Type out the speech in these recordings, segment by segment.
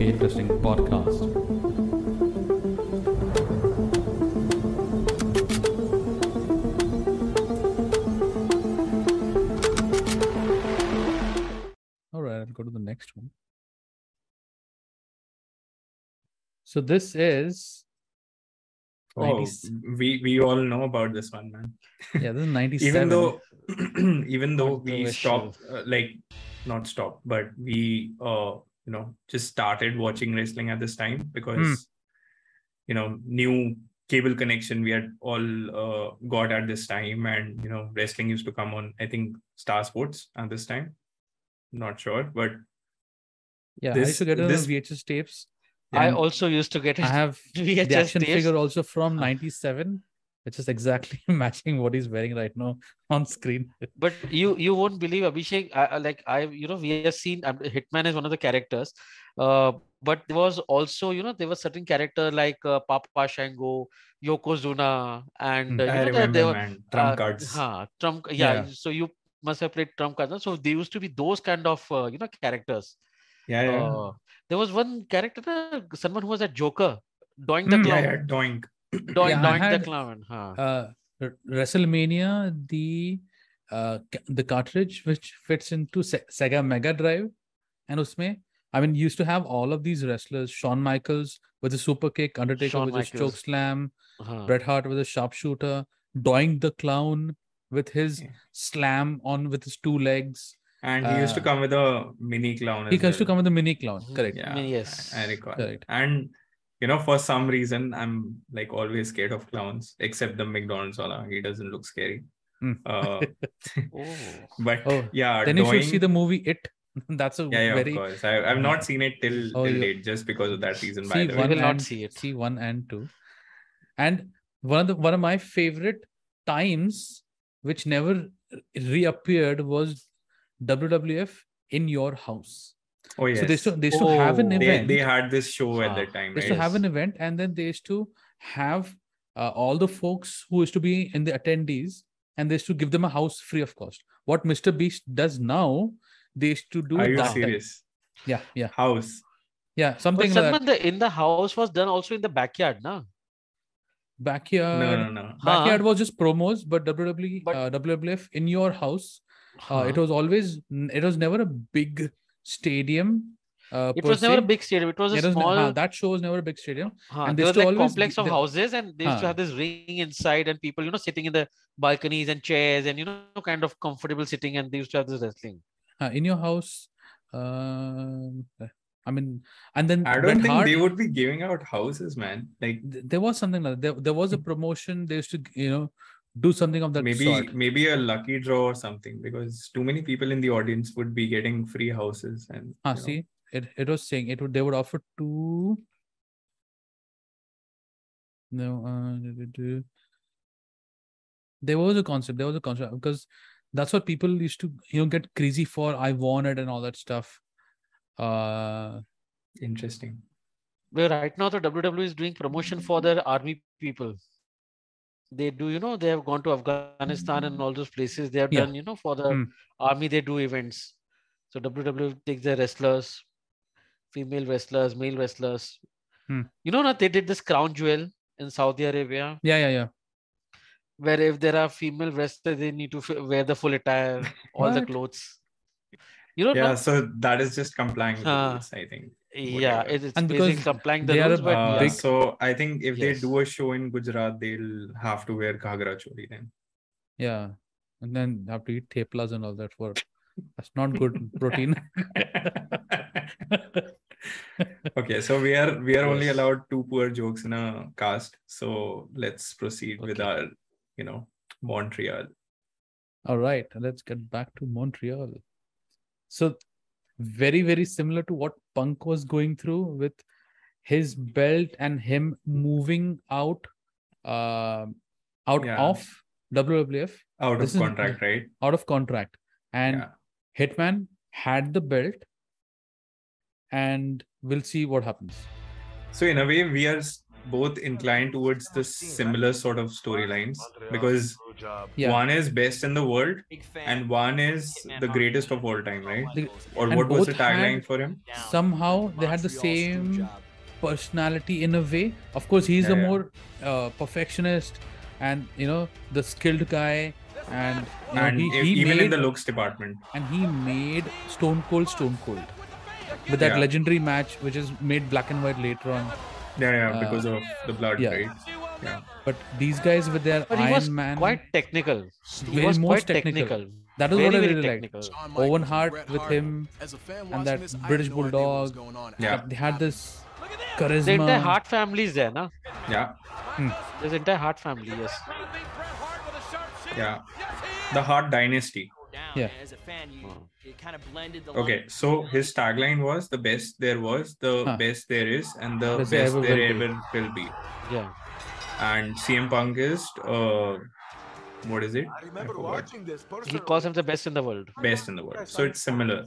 Interesting podcast. All right, I'll go to the next one. So this is Oh, 90s we we all know about this one, man. yeah, this is 97. even though even though we stopped uh, like not stopped but we uh you know just started watching wrestling at this time because Hmm. you know new cable connection we had all uh, got at this time and you know wrestling used to come on i think star sports at this time not sure but yeah, I used this- to get it on this- VHS tapes. I also used to get I have VHS the action tapes. figure also from 97 which is exactly matching what he's wearing right now on screen But you you won't believe Abhishek. I, like I you know we have seen Hitman is one of the characters, uh, but there was also you know there was certain character like uh, Papa Shango, Yokozuna, and Hmm. uh, you i know remember there were man trump uh, cards huh, trump yeah, Yeah. So you must have played trump cards. So there used to be those kind of uh, you know characters. yeah yeah Uh, there was one character, someone who was a Joker, Doink the Hmm. yeah, clown, yeah doink Doing, Yeah, I Doink the clown. Huh. uh WrestleMania the uh the cartridge which fits into Se- Sega Mega Drive and usme I mean used to have all of these wrestlers Shawn Michaels with a super kick Undertaker Shawn with his choke Michaels. slam huh. Bret Hart with a sharpshooter Doink the clown with his Yeah. slam on with his two legs and he used to Uh, come with a mini clown he as used to come with the mini clown correct yeah yes. I, I recall Correct. and you know for some reason i'm like always scared of clowns except the mcdonald's wala. He doesn't look scary. Hmm. uh, Oh. but Oh, yeah then you should see the movie It. That's a yeah, yeah very of course. I, i've not seen it till, Oh, till you- date just because of that reason by see the one way will not and see it. see one and two. And one of the one of my favorite times which never reappeared was wwf in your house oh yes so they used to, they used to have an Oh. they, event. they had this show at Ah, that time they used right? to have an event and then they used to have uh, all the folks who used to be in the attendees and they used to give them a house free of cost. What mr beast does now they used to do are it you that time. serious? Yeah yeah. House? Yeah But something like that. Salman, the in the house was done also in the backyard, na? backyard. No no no. Backyard Huh. was just promos but wwe But- uh, wwf in your house uh, it was always it was never a big stadium uh, It per was never a big stadium. It was a It was ne- small. that show was never a big stadium huh, and there was used to like complex gi- of the- houses, and they used to have this ring inside, and people, you know, sitting in the balconies and chairs, and you know, kind of comfortable sitting, and they used to have this wrestling. uh, in your house um, i mean and then i don't think Hart, they would be giving out houses man like th- there was something like there, there was a promotion they used to you know do something of that maybe sort. maybe maybe a lucky draw or something because too many people in the audience would be getting free houses and ah you know, see it, it was saying it would they would offer two no uh, there was a concept there was a concept because that's what people used to you know get crazy for i want it and all that stuff. Uh interesting. Where right now the WWE is doing promotion for their army people. They do, you know, they have gone to Afghanistan and all those places. They have Yeah. done, you know, for the Hmm. army, they do events. So WWE takes their wrestlers, female wrestlers, male wrestlers. Hmm. You know, not they did this crown jewel in Saudi Arabia, yeah yeah yeah where if there are female wrestlers, they need to f- wear the full attire, all the clothes. You know, yeah not- so that is just complying with the Uh, rules i think yeah, it- it's And because complying the are rules, but Uh, yeah. big- so i think if they do a show in gujarat they'll have to wear ghagra choli then. Yeah and then have to eat theplas and all that for that's not good protein. Okay so we are we are only allowed two poor jokes in a cast so let's proceed with our you know montreal. All right, let's get back to Montreal. So, very, very similar to what Punk was going through with his belt and him moving out, uh, out Yeah. of WWF, out This of is- contract right out of contract, and yeah Hitman had the belt, and we'll see what happens. so in a way we are both inclined towards the similar sort of storylines because Yeah. one is best in the world and one is the greatest of all time, right? The- Or what was the both tagline for him? Somehow they had the same personality in a way of course he's Yeah, a more uh, perfectionist and you know the skilled guy and you know, And he, e- he even made, in the looks department. and he made stone cold stone cold with that Yeah. legendary match which is made black and white later on Yeah, yeah, Uh, because of the blood, yeah. right? Yeah. but these guys with their But he iron was man quite technical. He Very was most quite technical. technical. that is very, what i very really technical. liked owen hart with him and that British Bulldog. Yeah. they had this The entire charisma Hart family is there, na? Yeah. There's entire Hart family, yes. Yeah. The Hart Dynasty. Down. Yeah. And as a fan, you, Oh. it kind of blended the Okay, line. so his tagline was the best there was, the Huh. best there is, and the Best there best ever there will be. will be. Yeah. And CM Punk is uh what is it? I I remember forgot. watching this. He calls him the best in the world. Best in the world. So it's similar.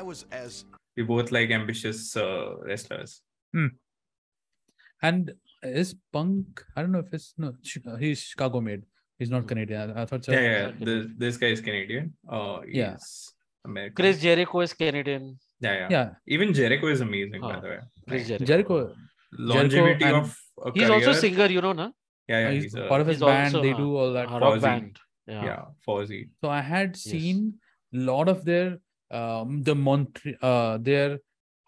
I was as We both like ambitious uh, wrestlers. and is punk i don't know if it's no uh, he's chicago made he's not canadian i, I thought so Yeah, yeah. This, this guy is Canadian. Oh, he's Yeah. American. Chris Jericho is Canadian. Yeah, yeah. yeah Even Jericho is amazing, by the way. Chris Jericho. jericho longevity and- of a He's career. also singer, you know, na? Yeah, yeah. he's, He's, a, part of his he's band also, they do all that A rock band. Yeah. yeah, Fozzy. so i had seen a lot of their um the Montreal uh their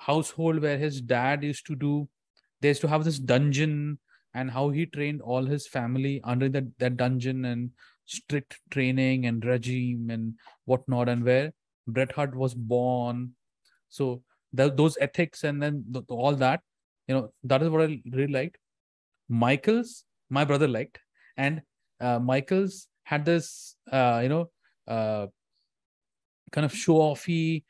household where his dad used to do they used to have this dungeon and how he trained all his family under that that dungeon and strict training and regime and whatnot and where Bret Hart was born. So tho- those ethics and then th- all that you know that is what i really liked. Michaels my brother liked. And uh, michaels had this uh, you know uh, kind of show offy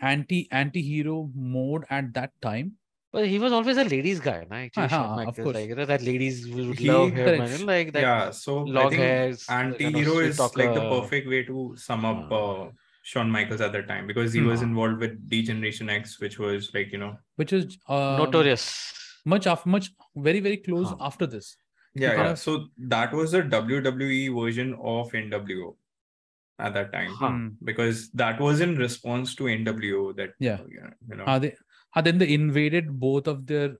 anti anti-hero mode at that time But he was always a ladies guy, na? Actually, Uh-huh, Shawn of Michaels, course. like you know, that ladies would He- love him, Correct. and, you know, like that yeah, so I long think hairs. the anti-hero sweet is like the perfect way to sum up Uh. uh, Shawn Michaels at that time because he was involved with D-Generation X, which was like you know, which is um, Notorious. much after much very very close Huh. after this yeah, yeah. Because- So that was the WWE version of NWO at that time Huh. Hmm. because that was in response to NWO that Yeah. you know, Are they, uh, then they invaded both of their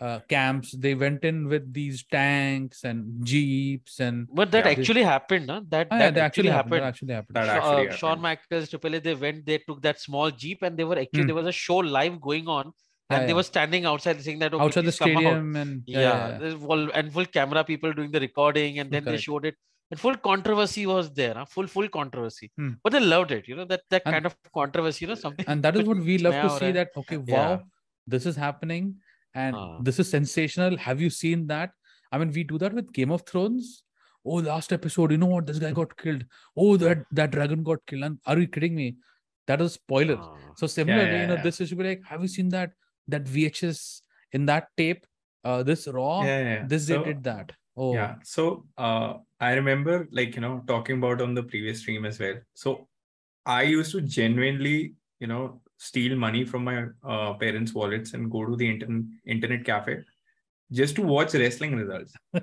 uh, camps. They went in with these tanks and jeeps and But that Yeah. actually happened, na? That, Ah, yeah, that actually happened. That actually happened. That Sha- actually uh, Shawn happened. Michaels, Triple H, they went, they took that small jeep, and they were actually Hmm. there was a show live going on, and Yeah, they yeah. were standing outside saying that okay, outside the please out. stadium and Yeah, yeah, yeah, yeah. full, and full camera people doing the recording, and then they showed it and full controversy was there huh? full full controversy. Hmm. but they loved it you know that that and, kind of controversy you know something and that is what we love to see that okay wow yeah. this is happening and uh. this is sensational. Have you seen that? I mean we do that with game of thrones. Oh last episode you know what? This guy got killed. Oh that that dragon got killed. And are you kidding me? That is spoiler. Uh. So similarly yeah, yeah, you know yeah. this is be like have you seen that that vhs in that tape? Uh this raw this so, they did that oh Yeah. So uh, I remember like, you know, talking about on the previous stream as well. So I used to genuinely, you know, steal money from my uh, parents' wallets and go to the internet internet cafe just to watch wrestling results.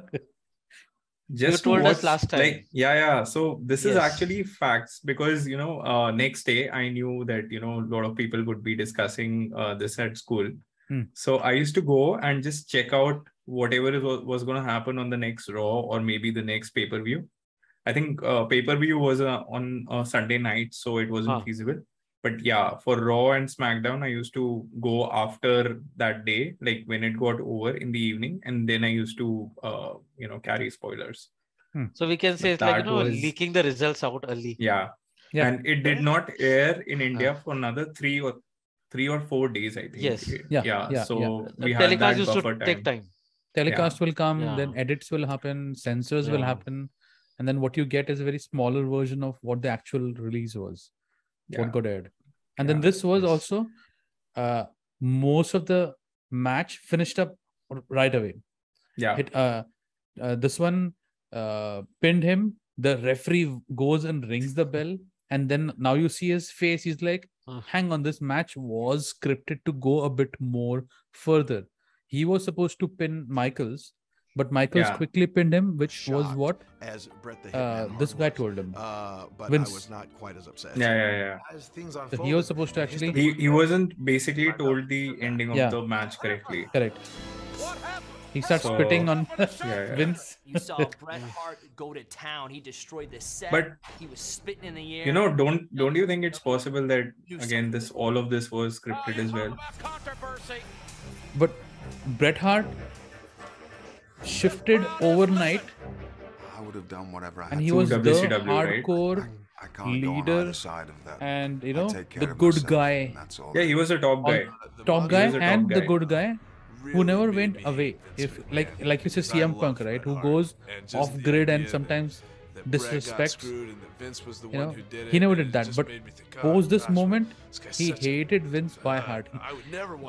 Just to told us watch, last time. Like, yeah, yeah. So this is actually facts because you know, uh, next day I knew that you know a lot of people would be discussing uh, this at school. Hmm. So I used to go and just check out whatever was going to happen on the next Raw or maybe the next pay per view. I think uh, pay per view was uh, on a Sunday night, so it wasn't Huh. feasible. But yeah, for Raw and SmackDown, I used to go after that day, like when it got over in the evening, and then I used to, uh, you know, carry spoilers. So we can say it's like you know was- leaking the results out early. Yeah, Yeah. and it did not air in India for another three or three or four days, I think. Yes. Yeah, yeah. yeah, so yeah. The we had telecast that used to take time. time. telecast will come then edits will happen censors will happen and then what you get is a very smaller version of what the actual release was Yeah. what got aired and then this was Yes. also uh most of the match finished up right away Yeah, it uh, uh this one uh pinned him the referee goes and rings the bell and then now you see his face he's like. Hang on this match was scripted to go a bit more further he was supposed to pin Michaels, but Michaels Yeah. quickly pinned him, which was what as Bret the uh, this guy was. told him. Uh, but Vince. I was not quite as upset. Yeah, yeah, yeah. As things So unfolded, he was supposed to actually He he wasn't basically told the ending of Yeah. the match correctly. correct. He starts So- spitting on yeah. Vince. You saw Bret Hart go to town. He destroyed the set. But- he was spitting in the air. You know, don't don't you think it's possible that again this all of this was scripted as well? But Bret Hart shifted overnight, I would have done whatever I had and he to was do. the WCW, right? hardcore I can't go on leader either side of that. and you I know take care the good myself, guy, That's all. Yeah, he was a top guy. top guy, was top and the good guy who never went away. If like like you say CM Punk, right? Who goes off grid and sometimes disrespects. You know, he never did that. But post this moment, he hated Vince by heart.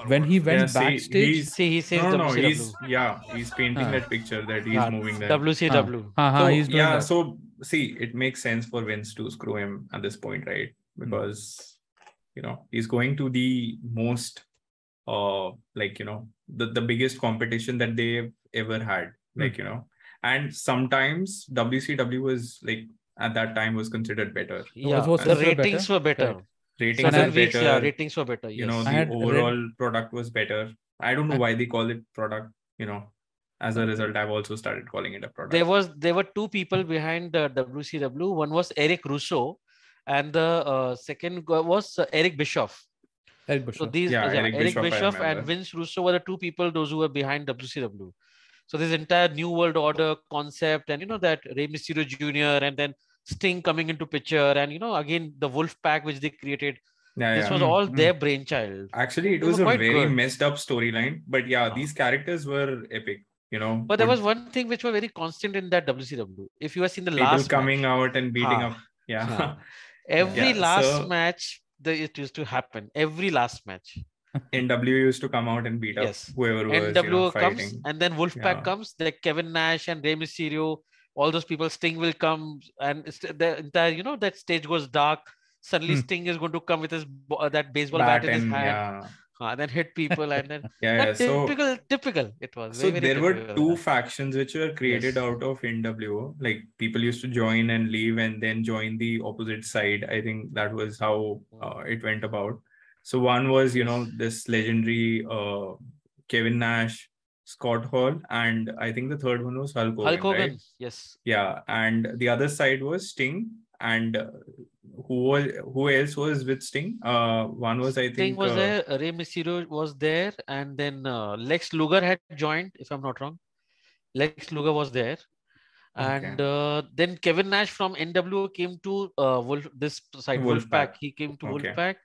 When he went Yeah, see, backstage, See, he says No, no, no, WCW. he's yeah, he's painting that picture that he's moving there. WCW. uh-huh, So, he's yeah, so see, it makes sense for Vince to screw him at this point, right? Hmm. Because you know he's going to the most, uh, like you know, the the biggest competition that they've ever had, Hmm. like you know, and sometimes WCW was like at that time was considered better. Yeah, was the ratings better? were better. Correct. Ratings were I- Certain weeks, better. yeah, ratings were better. you know, the had read- overall product was better. I don't know I- why they call it product. You know, as a result, I've also started calling it a product. there was there were two people behind the WCW. One was Eric Russo, and the uh, second was uh, Eric Bischoff. Eric So these Yeah, yeah, Eric Eric, Bischoff, Bischoff and. Vince Russo were the two people those who were behind WCW. So this entire New World Order concept, and you know that Rey Mysterio Jr. and then Sting coming into picture, and you know again the Wolf Pack which they created. yeah, This yeah. was Mm, all their brainchild. Actually, it They was were a very good. messed up storyline. But yeah, Ah. these characters were epic. You know, But there was one thing which was very constant in that WCW. If you have seen the people last coming match, out and beating Ah. up. Yeah, Ah. every Yeah, last so- match, the, it used to happen. Every last match. NW used to come out and beat up Yes. whoever was you NWO know, comes fighting. and then Wolfpack Yeah. comes. Like Kevin Nash and Rey Mysterio, all those people. Sting will come, and the entire you know that stage goes dark. Suddenly, Hmm. Sting is going to come with his uh, that baseball Bat bat, in his hand, yeah, uh, then hit people, and then yeah, yeah. that So typical, typical. It was so very, very there were two factions which were created Yes. out of NWO. Like people used to join and leave and then join the opposite side. I think that was how uh, it went about. So one was, you know, this legendary uh, Kevin Nash, Scott Hall, and I think the third one was Hulk Hogan. Hulk Hogan. Right? Yes. Yeah, and the other side was Sting, and uh, who was who else was with Sting? Uh, one was I think Sting was uh, there. Rey Mysterio was there, and then uh, Lex Luger had joined, if I'm not wrong. Lex Luger was there, and uh, then Kevin Nash from NWO came to uh, Wolf this side Wolfpack. Wolfpack. He came to Okay. Wolfpack,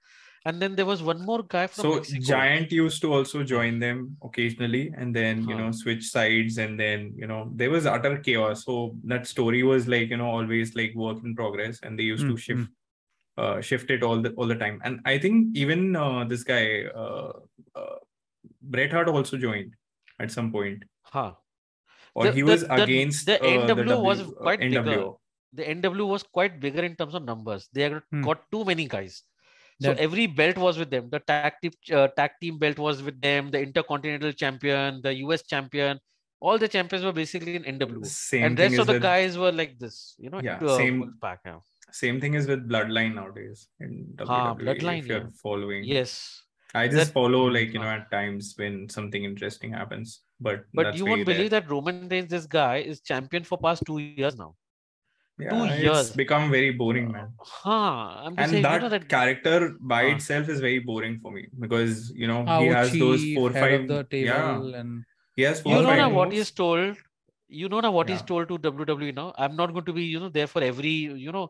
and then there was one more guy from so Mexico. giant used to also join them occasionally and then you know switch sides and then you know there was utter chaos so that story was like you know always like work in progress and they used to Mm, shift uh shift it all the all the time and i think even uh, this guy uh, uh bret hart also joined at some point Huh. or The- he was the- against the uh, NWO was W- uh, quite bigger. The NW was quite bigger in terms of numbers. They had Hmm. got too many guys. So That- every belt was with them. The tag team, uh, tag team belt was with them. The Intercontinental Champion, the US Champion, all the champions were basically in NWO. same and rest of the with, guys were like this, you know, Yeah, a same- yeah. same thing is with bloodline nowadays in WWE, Ah, Bloodline, if you're yeah. following Yes, I just That- follow like you know at times when something interesting happens, but but you won't believe that Roman Reigns, this guy, is champion for past two years now. Yeah, two it's years. become very boring, man. Huh? I'm And saying, that, you know that character by Ah. itself is very boring for me because you know How he has those four head five of the table, yeah and he has four you know five now what moves. he's told you know now what he's told to wwe now i'm not going to be you know there for every you know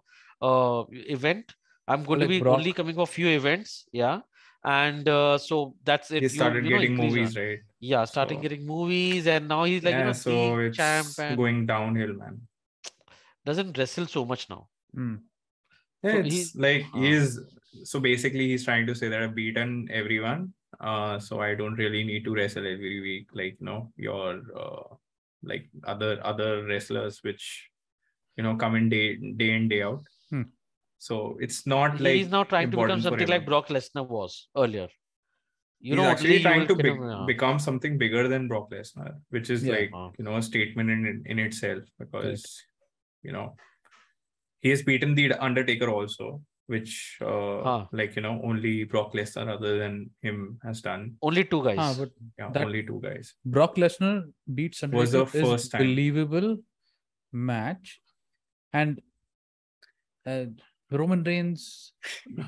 uh event i'm going Like to be Brock. only coming for few events yeah and uh, so that's it he started you know, getting increase movies right yeah starting So- getting movies and now he's like yeah you know so it's champ and going downhill man doesn't wrestle so much now mm, yeah, So it's he's- like Ah. he's so basically he's trying to say that i've beaten everyone uh so i don't really need to wrestle every week like you know your uh like other other wrestlers which you know come in day day in day out Hmm. so it's not like he's now trying to become something like brock lesnar was earlier You he's know, actually trying to be- of, uh, become something bigger than Brock Lesnar, which is Yeah. like Uh. you know a statement in in itself because you know he has beaten the Undertaker also, which uh, Huh. like you know only Brock Lesnar other than him has done. only two guys. Ah, but Yeah, only two guys. Brock Lesnar beats Was the first time. believable match, and uh, Roman Reigns.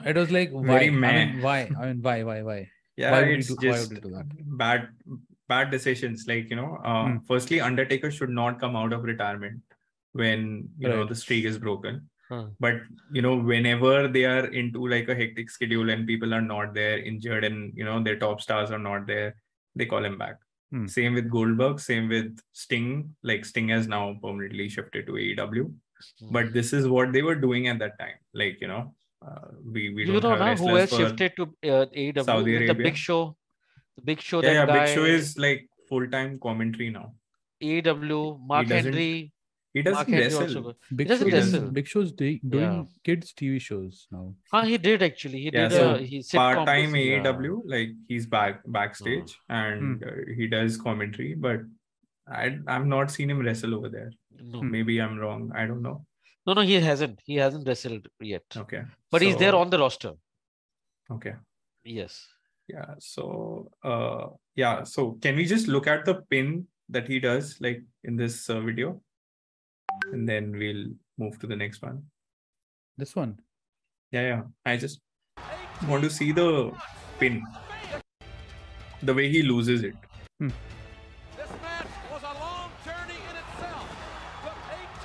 It was like why? Very I mean, why? I mean, why? Why? Why? Yeah, Why it's do- just he do that? bad bad decisions. Like you know, uh, Hmm. firstly, Undertaker should not come out of retirement when you know the streak is broken. Huh. But you know, whenever they are into like a hectic schedule and people are not there, injured, and you know their top stars are not there, they call him back. Hmm. Same with Goldberg. Same with Sting. Like Sting has now permanently shifted to AEW. Hmm. But this is what they were doing at that time. Like you know, uh, we we you don't know who has shifted to uh, AEW? Saudi the Big Show. The Big Show. Yeah, yeah. that Big Show is like full time commentary now. AEW. Mark Henry. He doesn't wrestle. also. go- Big doesn't wrestle. Big Show's doing, doing Yeah. kids TV shows now. Ah, he did actually. He Yeah, did. so uh, he Part time basically, yeah. AEW, like he's back backstage and uh, he does commentary, but I I've not seen him wrestle over there. No, Hmm. Maybe I'm wrong. I don't know. no, no. He hasn't. He hasn't wrestled yet. Okay, But he's there on the roster. Okay, Yes. yeah. So uh, yeah. So can we just look at the pin that he does like in this uh, video, and then we'll move to the next one. This one. Yeah, yeah. I just want to see the pin. The way he loses it. Hmm. This match was a long journey in itself. Took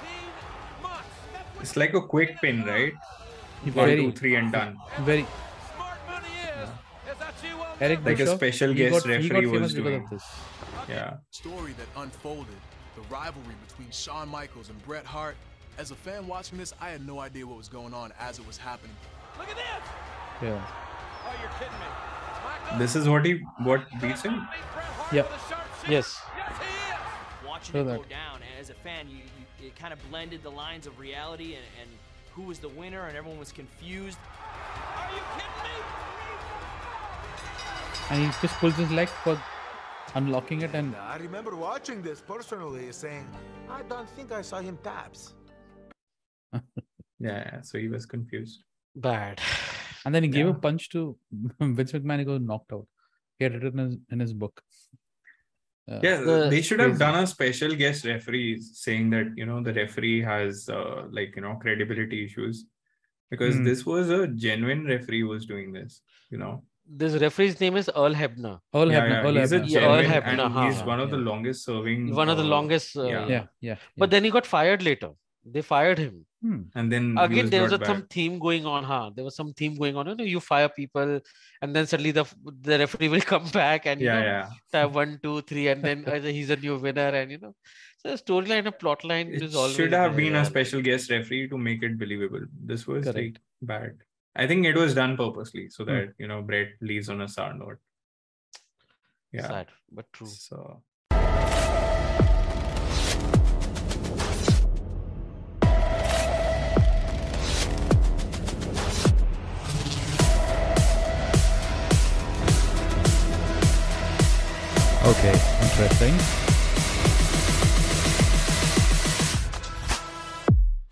18 months. It's like a quick pin, right? One, Very, two, three, and done. very. Smart money is, is that you uh, Eric never Like a special guest got, referee was doing. of this. Yeah. Story that unfolded, the rivalry between Shawn Michaels and Bret Hart. As a fan watching this, I had no idea what was going on as it was happening. Look at this. Yeah. Oh, you're kidding me. Michael This is what he what beats him. beat Bret Hart Yep. with a sharpshooter. Yes. Yes, he is. Watching Show it that. go down, and as a fan, you, you it kind of blended the lines of reality and, and who was the winner, and everyone was confused. Are you kidding me? And he just pulls his leg for unlocking it and I remember watching this personally, saying, I don't think I saw him taps. Yeah, yeah. So he was confused. Bad. and then he gave a punch to Vince McMahon. He got knocked out. He had written in his, in his book. Uh, Yeah, The- they should have done a special guest referee saying that you know the referee has uh, like you know credibility issues because Hmm. this was a genuine referee who was doing this. You know, This referee's name is Earl Hebner. Earl yeah, Hebner. yeah, Earl he's Hebner. Yeah, Earl Hebner, and huh, he's one of the longest serving. One of the uh, longest. Uh, yeah. Yeah, yeah. But then he got fired later. They fired him. Hmm. and then Again, was there was a, some theme going on, huh? There was some theme going on. You know, you fire people, and then suddenly the the referee will come back and you Yeah, know, yeah. have one, two, three, and then uh, he's a new winner, and you know, so the storyline and plot line It is always should have been yeah, a special guest referee to make it believable. This was like bad. I think it was done purposely so Hmm. that you know Bret leaves on a sour note. Yeah. Sad, but true. So Okay, interesting.